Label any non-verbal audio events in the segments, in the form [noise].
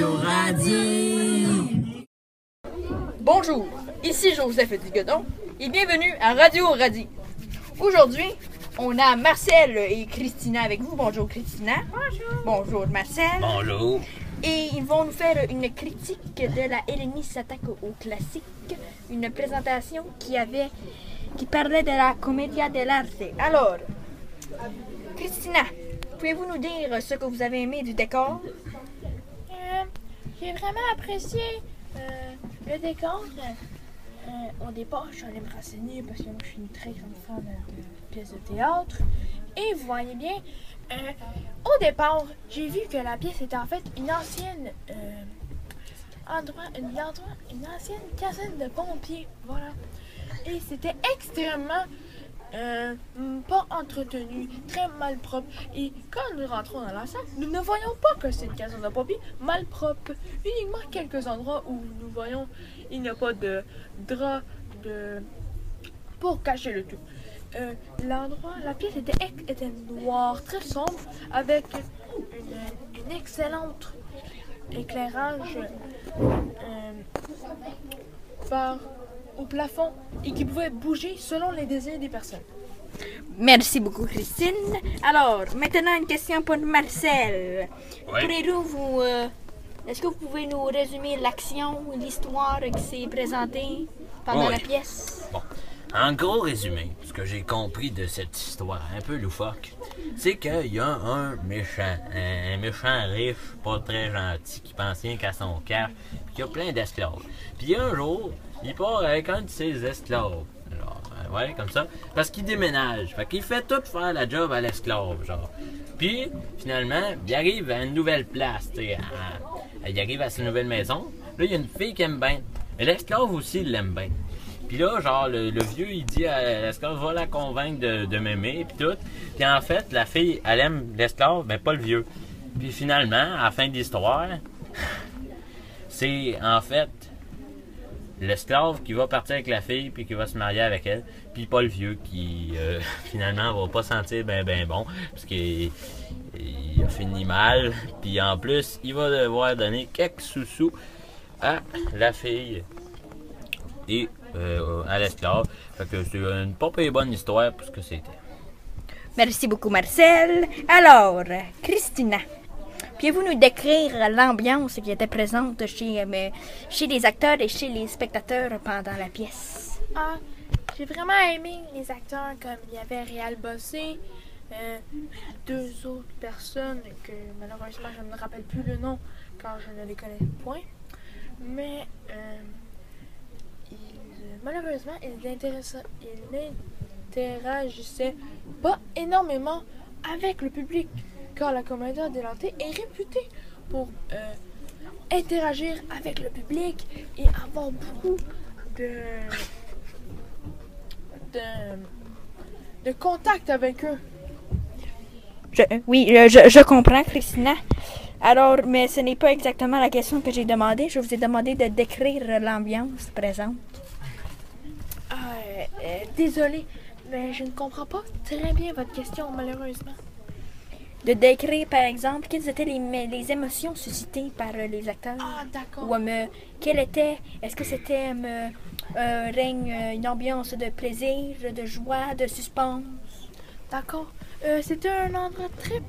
Radio. Bonjour, ici Joseph Digodon et bienvenue à Radio Radis. Aujourd'hui, on a Marcel et Christina avec vous. Bonjour Christina. Bonjour. Bonjour Marcel. Bonjour. Et ils vont nous faire une critique de la Hélénie s'attaque au classique, une présentation qui avait qui parlait de la commedia dell'arte. Alors, Christina, pouvez-vous nous dire ce que vous avez aimé du décor? J'ai vraiment apprécié euh, le décor. Euh, au départ, je suis allée me renseigner parce que moi, je suis une très grande fan de pièces de théâtre. Et vous voyez bien, euh, au départ, j'ai vu que la pièce était en fait une ancienne euh, endroit, une, endroit, une ancienne caserne de pompiers. Voilà. Et c'était extrêmement euh, pas entretenu, très mal propre. Et quand nous rentrons dans la salle, nous ne voyons pas que c'est une caserne de pompiers mal propre. Uniquement quelques endroits où nous voyons il n'y a pas de drap de... pour cacher le tout. Euh, L'endroit, la pièce était noire, très sombre, avec une, une excellente éclairage euh, par au plafond et qui pouvait bouger selon les désirs des personnes. Merci beaucoup Christine. Alors, maintenant une question pour Marcel. Pourriez-vous vous... euh, Est-ce que vous pouvez nous résumer l'action, l'histoire qui s'est présentée pendant Oui. la pièce? Bon, en gros résumé, ce que j'ai compris de cette histoire un peu loufoque, c'est qu'il y a un méchant, un méchant riche, pas très gentil, qui pense rien qu'à son cash, puis qui a plein d'esclaves. Puis un jour, il part avec un de ses esclaves. Genre, euh, ouais, comme ça. Parce qu'il déménage. Fait qu'il fait tout faire la job à l'esclave, genre. Puis, finalement, il arrive à une nouvelle place, tu sais. Il arrive à sa nouvelle maison. Là, il y a une fille qui aime bien. Mais l'esclave aussi, il l'aime bien. Puis là, genre, le, vieux, il dit à l'esclave, va la convaincre de, de m'aimer, puis tout. Puis en fait, la fille, elle aime l'esclave, mais pas le vieux. Puis finalement, à la fin de l'histoire, [laughs] c'est en fait l'esclave qui va partir avec la fille, puis qui va se marier avec elle, puis pas le vieux qui, euh, [laughs] finalement, va pas sentir ben ben bon, parce qu'il il a fini mal, puis en plus, il va devoir donner quelques sous-sous à la fille et euh, à l'esclave. Fait que c'est une pas très bonne histoire pour ce que c'était. Merci beaucoup Marcel. Alors, Christina, pouvez-vous nous décrire l'ambiance qui était présente chez, euh, chez les acteurs et chez les spectateurs pendant la pièce? Ah, j'ai vraiment aimé les acteurs comme il y avait Réal Bossé, euh, deux autres personnes que malheureusement je ne me rappelle plus le nom car je ne les connais point. Mais euh, malheureusement ils n'interagissaient pas énormément avec le public car la comédie dell'arte est réputée pour euh, interagir avec le public et avoir beaucoup de contact avec eux. Oui, je, je- comprends, Christina. Alors, mais ce n'est pas exactement la question que j'ai demandé. Je vous ai demandé de décrire l'ambiance présente. Euh, euh, désolé, mais je ne comprends pas très bien votre question, malheureusement. De décrire, par exemple, quelles étaient les, émotions suscitées par euh, les acteurs. Ah, d'accord. Ou euh, quelle était, est-ce que c'était un règne, euh, une ambiance de plaisir, de joie, de suspense? D'accord. C'était un endroit très.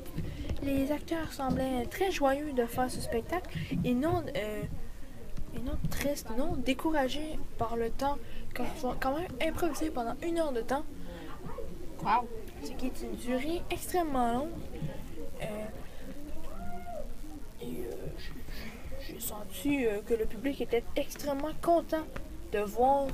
Les acteurs semblaient très joyeux de faire ce spectacle et non, et non tristes, non découragés par le temps, ils ont quand même improvisé pendant une heure de temps. Wow. ce qui est une durée extrêmement longue. Euh, et euh, j'ai- senti euh, que le public était extrêmement content de voir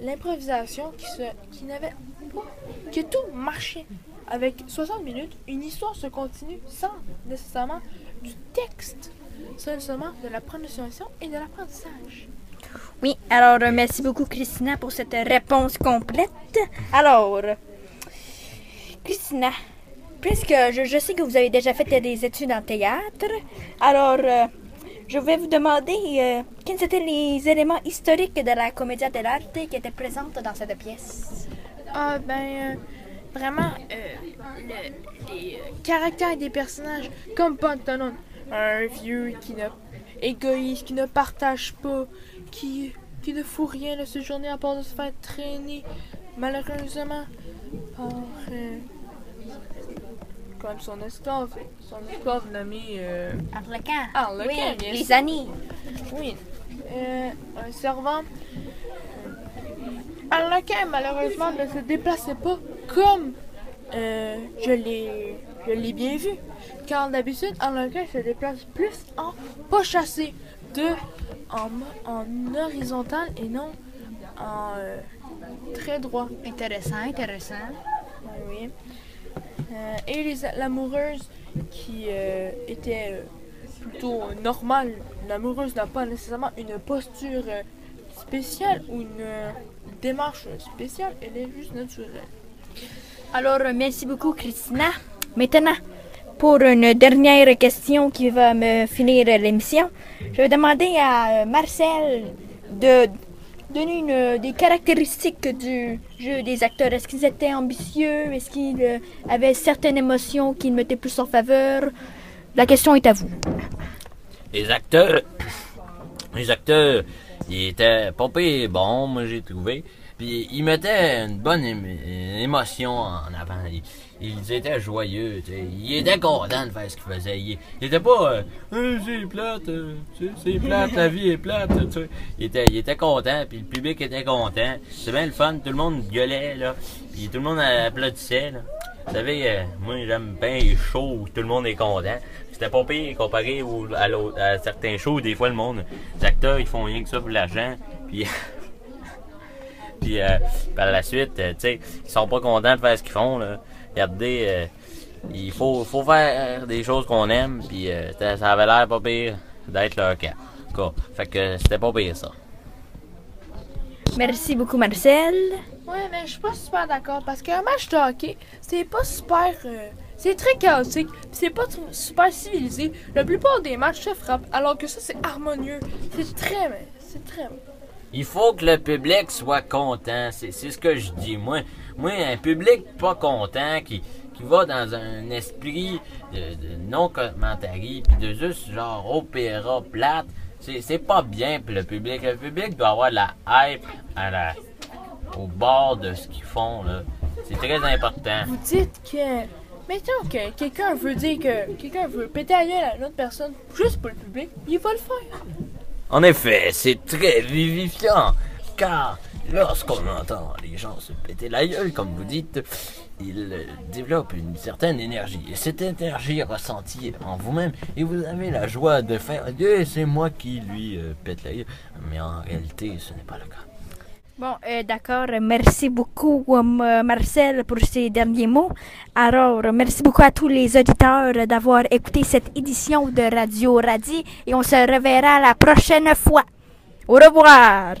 l'improvisation qui, se, qui n'avait pas, que tout marchait. Avec 60 minutes, une histoire se continue sans nécessairement du texte, seulement de la prononciation et de l'apprentissage. Oui, alors euh, merci beaucoup Christina pour cette réponse complète. Alors, Christina, puisque je, je sais que vous avez déjà fait des études en théâtre, alors euh, je vais vous demander euh, quels étaient les éléments historiques de la Commedia dell'arte qui étaient présents dans cette pièce? Ah ben vraiment le- les caractères des personnages comme Pantalon, un vieux qui ne égoïste, qui ne partage pas, qui, qui ne fout rien de cette journée à part de se faire traîner malheureusement par euh, comme son esclave, son esclave nommé euh, Arlequin. Arlequin, Oui, bien les sûr. amis. oui, euh, un servant. Arlequin malheureusement ne se déplaçait pas comme euh, je l'ai je l'ai bien vu. Car d'habitude, Arlequin se déplace plus en pas chassé, de en, en horizontal et non en euh, très droit. Intéressant, intéressant. Oui. Euh, et les, l'amoureuse qui euh, était plutôt normale. L'amoureuse n'a pas nécessairement une posture spéciale ou une démarche spéciale, elle est juste naturelle. Alors, merci beaucoup, Christina. Maintenant, pour une dernière question qui va me finir l'émission, je vais demander à euh, Marcel de donner une, des caractéristiques du jeu des acteurs. Est-ce qu'ils étaient ambitieux? Est-ce qu'ils euh, avaient certaines émotions qui mettaient plus en faveur? La question est à vous. Les acteurs, [coughs] les acteurs, ils étaient pas bons, moi j'ai trouvé. Puis ils mettaient une bonne émotion en avant. Ils, étaient joyeux, tu sais. Ils étaient contents de faire ce qu'ils faisaient. Ils, étaient pas, euh, Euh, c'est plate, euh, c'est plate, la vie est plate, tu sais. Ils étaient, ils étaient contents, puis le public était content. C'est bien le fun, tout le monde gueulait, là. Puis tout le monde applaudissait, là. Vous savez, euh, moi j'aime bien les shows où tout le monde est content. C'était pas pire comparé à, à certains shows des fois le monde, les acteurs ils font rien que ça pour l'argent. Puis, [laughs] puis euh, par la suite, euh, tu sais, ils sont pas contents de faire ce qu'ils font. Là. Regardez, euh, il faut, faut faire des choses qu'on aime. Puis euh, ça avait l'air pas pire d'être leur cas. Cas, fait que c'était pas pire ça. Merci beaucoup, Marcel. Ouais, mais je suis pas super d'accord parce qu'un match de hockey, c'est pas super. euh, c'est très chaotique, pis c'est pas super civilisé. La plupart des matchs se frappent, alors que ça, c'est harmonieux. C'est très. mais C'est très. Il faut que le public soit content. C'est ce que je dis. Moi, moi un public pas content qui, va dans un esprit de, non-commentary puis de juste genre opéra plate, c'est pas bien pour le public. Le public doit avoir de la hype au bord de ce qu'ils font. là. C'est très important. Vous dites que. Mettons que quelqu'un veut dire que quelqu'un veut péter à gueule à une autre personne juste pour le public, il va le faire. En effet, c'est très vivifiant, car lorsqu'on entend les gens se péter la gueule, comme vous dites, ils développent une certaine énergie. Et cette énergie ressentie en vous-même, et vous avez la joie de faire Eh, c'est moi qui lui euh, pète la gueule. Mais en réalité, ce n'est pas le cas. Bon, euh, d'accord. Merci beaucoup, euh, Marcel, pour ces derniers mots. Alors, merci beaucoup à tous les auditeurs d'avoir écouté cette édition de Radio Radis et on se reverra la prochaine fois. Au revoir.